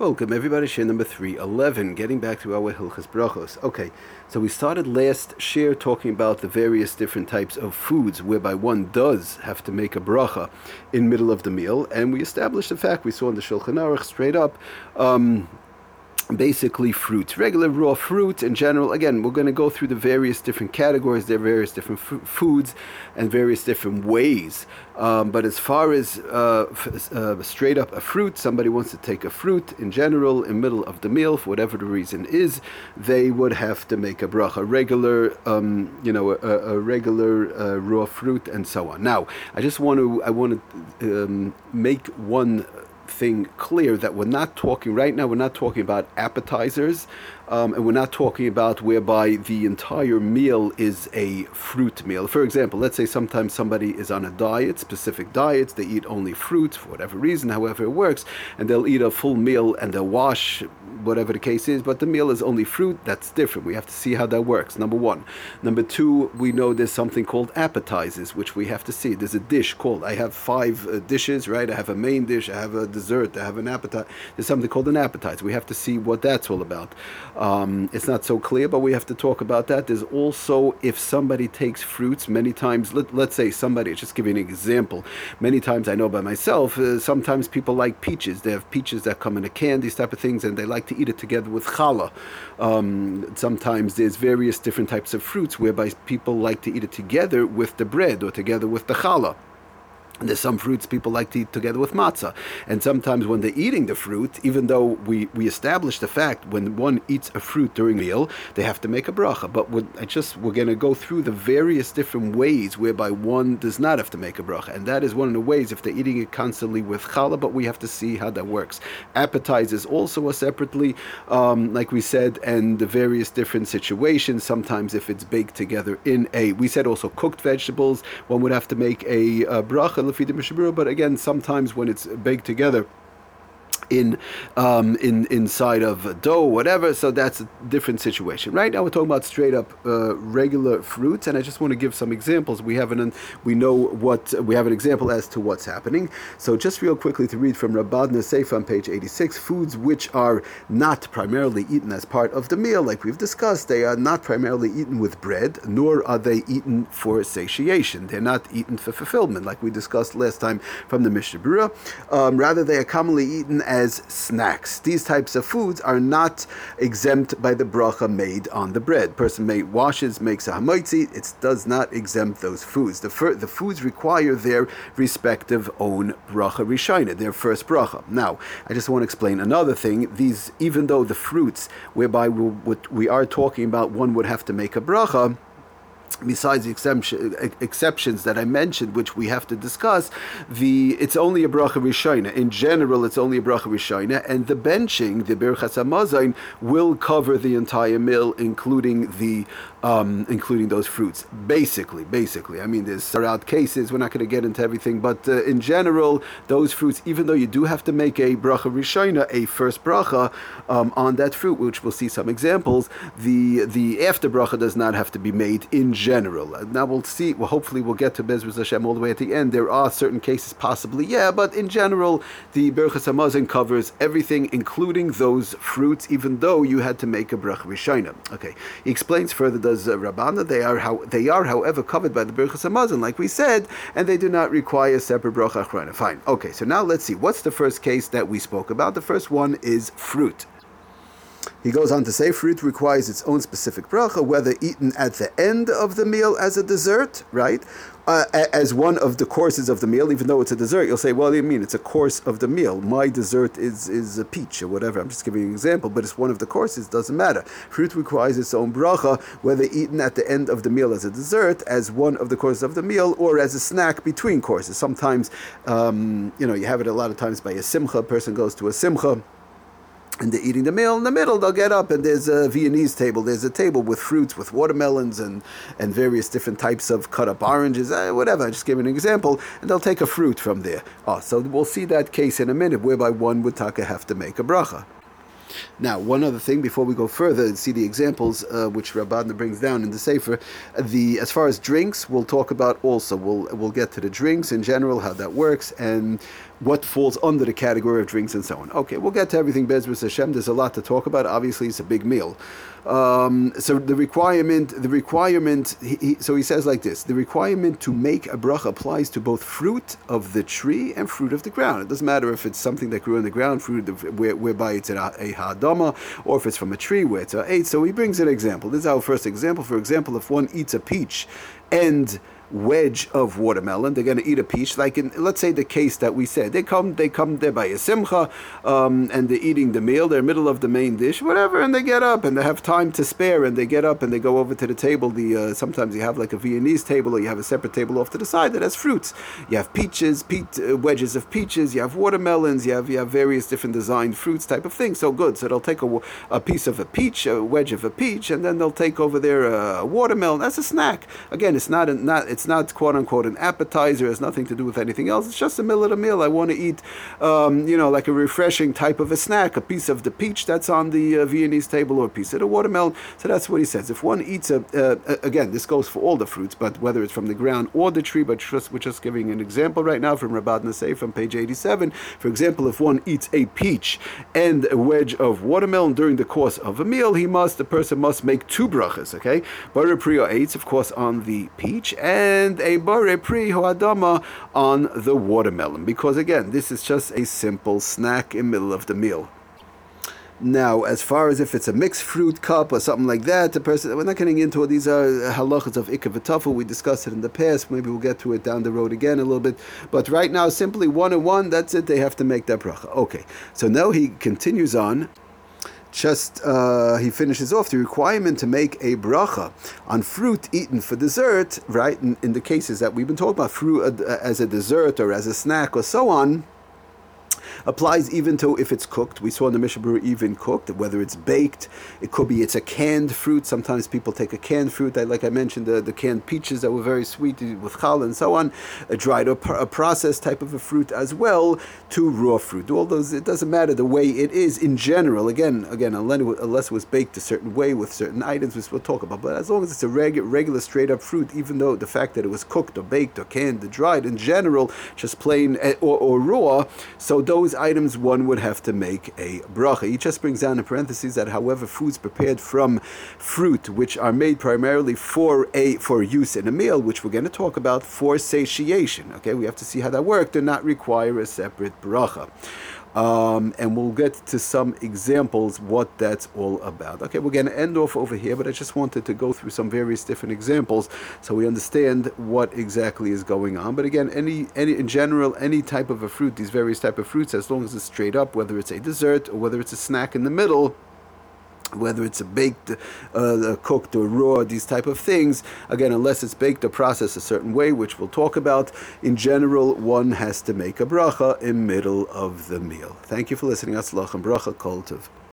Welcome everybody, shiur number 311, getting back to our Hilchas Brachos. Okay, so we started last shiur talking about the various different types of foods whereby one does have to make a bracha in middle of the meal, and we established the fact we saw in the Shulchan Aruch straight up um, basically fruits, regular raw fruit in general. Again, we're going to go through the various different categories, there are various different f- foods and various different ways. Um, but as far as uh, f- uh, straight up a fruit, somebody wants to take a fruit in general in middle of the meal for whatever the reason is, they would have to make a bracha, regular, um, you know, a, a regular uh, raw fruit and so on. Now, I just want to I want to um, make one thing clear that we're not talking right now. We're not talking about appetizers, um, and we're not talking about whereby the entire meal is a fruit meal. For example, let's say sometimes somebody is on a diet, specific diets, they eat only fruit for whatever reason, however it works, and they'll eat a full meal and they'll wash whatever the case is, but the meal is only fruit. That's different. We have to see how that works. Number one. Number two, we know there's something called appetizers, which we have to see. There's a dish called. I have five uh, dishes, right? I have a main dish, I have a dessert, I have an appetizer. There's something called an appetizer. We have to see what that's all about. It's not so clear, but we have to talk about that. There's also if somebody takes fruits many times. Let, us say somebody. Just give you an example. Many times I know by myself. Uh, sometimes people like peaches. They have peaches that come in a can, these type of things, and they like to eat it together with challah. Um, sometimes there's various different types of fruits whereby people like to eat it together with the bread or together with the challah. There's some fruits people like to eat together with matzah. And sometimes when they're eating the fruit, even though we, we establish the fact when one eats a fruit during a meal, they have to make a bracha. But I just we're going to go through the various different ways whereby one does not have to make a bracha. And that is one of the ways if they're eating it constantly with challah, but we have to see how that works. Appetizers also are separately, um, like we said, and the various different situations. Sometimes if it's baked together in a, we said also cooked vegetables, one would have to make a, a bracha but again, sometimes when it's baked together, in um, in inside of dough, whatever. So that's a different situation. Right now, we're talking about straight up uh, regular fruits, and I just want to give some examples. We have an we know what we have an example as to what's happening. So just real quickly to read from Rabadna Seif on page 86, foods which are not primarily eaten as part of the meal, like we've discussed, they are not primarily eaten with bread, nor are they eaten for satiation. They're not eaten for fulfillment, like we discussed last time from the Mishnah Berurah. Um, rather, they are commonly eaten as snacks. These types of foods are not exempt by the bracha made on the bread. Person may washes, makes a hamotzi, it does not exempt those foods. The, fir- the foods require their respective own bracha rishona, their first bracha. Now, I just want to explain another thing. These, even though the fruits whereby we, what we are talking about, one would have to make a bracha besides the exemption, exceptions that I mentioned, which we have to discuss, the it's only a bracha rishona. In general, it's only a bracha rishona, and the benching, the berchas hamazon, will cover the entire meal, including the um, including those fruits. Basically, basically, I mean, there's out cases. We're not going to get into everything, but uh, in general, those fruits, even though you do have to make a bracha rishona, a first bracha um, on that fruit, which we'll see some examples, the the after bracha does not have to be made in general. Now we'll see. Well, hopefully we'll get to Bezras Hashem all the way at the end. There are certain cases, possibly, yeah, but in general, the Berchas Hamazon covers everything, including those fruits, even though you had to make a bracha rishona. Okay, he explains further. Does uh, Rabbana? They are how they are, however, covered by the Berchas Hamazon, like we said, and they do not require a separate bracha achrona. Fine. Okay, so now let's see. What's the first case that we spoke about? The first one is fruit. He goes on to say fruit requires its own specific bracha, whether eaten at the end of the meal as a dessert, right? Uh, as one of the courses of the meal, even though it's a dessert, you'll say, well, you mean it's a course of the meal. My dessert is, is a peach or whatever. I'm just giving you an example, but it's one of the courses, doesn't matter. Fruit requires its own bracha, whether eaten at the end of the meal as a dessert, as one of the courses of the meal, or as a snack between courses. Sometimes, um, you know, you have it a lot of times by a simcha, a person goes to a simcha and they're eating the meal in the middle, they'll get up and there's a Viennese table. There's a table with fruits, with watermelons and, and various different types of cut up oranges, uh, whatever. I just give an example, and they'll take a fruit from there. Oh, so we'll see that case in a minute, whereby one would taka have to make a bracha. Now, one other thing before we go further and see the examples uh, which Rabbanah brings down in the Sefer, the as far as drinks, we'll talk about also. We'll we'll get to the drinks in general, how that works, and what falls under the category of drinks and so on. Okay, we'll get to everything. Bezras Hashem. There's a lot to talk about. Obviously, it's a big meal. Um, so the requirement, the requirement. He, he, so he says like this: the requirement to make a bracha applies to both fruit of the tree and fruit of the ground. It doesn't matter if it's something that grew in the ground, fruit of, where, whereby it's a, a hadama, or if it's from a tree where it's a eitz. So he brings an example. This is our first example. For example, if one eats a peach and wedge of watermelon. They're going to eat a peach, like in let's say the case that we said. They come, they come there by a simcha, um, and they're eating the meal. They're middle of the main dish, whatever, and they get up and they have time to spare, and they get up and they go over to the table. The uh, sometimes you have like a Viennese table, or you have a separate table off to the side that has fruits. You have peaches, pe- uh, wedges of peaches. You have watermelons. You have you have various different designed fruits type of thing. So good. So they'll take a, a piece of a peach, a wedge of a peach, and then they'll take over there a watermelon. That's a snack. Again, it's not a, not it's it's not quote unquote an appetizer. It has nothing to do with anything else. It's just a meal of the meal. I want to eat, um, you know, like a refreshing type of a snack, a piece of the peach that's on the uh, Viennese table or a piece of the watermelon. So that's what he says. If one eats a, uh, again, this goes for all the fruits, but whether it's from the ground or the tree, but just, we're just giving an example right now from Rabbad Nasei from page 87. For example, if one eats a peach and a wedge of watermelon during the course of a meal, he must, the person must make two brachas, okay? Borei pri ha'eitz, of course, on the peach and and a bore pri hoadama on the watermelon. Because again, this is just a simple snack in middle of the meal. Now, as far as if it's a mixed fruit cup or something like that, the person we're not getting into all these are halachas of ikar v'tafel. We discussed it in the past. Maybe we'll get to it down the road again a little bit. But right now, simply one and one. That's it. They have to make that bracha. Okay. So now he continues on just uh, he finishes off the requirement to make a bracha on fruit eaten for dessert, right? In, in the cases that we've been talking about, fruit uh, as a dessert or as a snack or so on applies even to if it's cooked. We saw in the Mishnah even cooked, whether it's baked, it could be it's a canned fruit. Sometimes people take a canned fruit, like I mentioned, the, the canned peaches that were very sweet with chal and so on, a dried or a processed type of a fruit as well, to raw fruit. All those, it doesn't matter the way it is in general. Again, again, unless it was baked a certain way with certain items, which we'll talk about. But as long as it's a reg- regular straight up fruit, even though the fact that it was cooked or baked or canned or dried in general, just plain eh, or, or raw, so those those items one would have to make a bracha. He just brings down in parentheses that however foods prepared from fruit, which are made primarily for a for use in a meal, which we're going to talk about for satiation. Okay, we have to see how that works. Do not require a separate bracha. Um, and we'll get to some examples what that's all about. Okay, we're going to end off over here, but I just wanted to go through some various different examples so we understand what exactly is going on. But again, any any in general, any type of a fruit, these various type of fruits, as long as it's straight up, whether it's a dessert or whether it's a snack in the middle whether it's a baked, uh, cooked or raw, these type of things. Again, unless it's baked or processed a certain way, which we'll talk about. In general, one has to make a bracha in middle of the meal. Thank you for listening. Atzlach and bracha, kol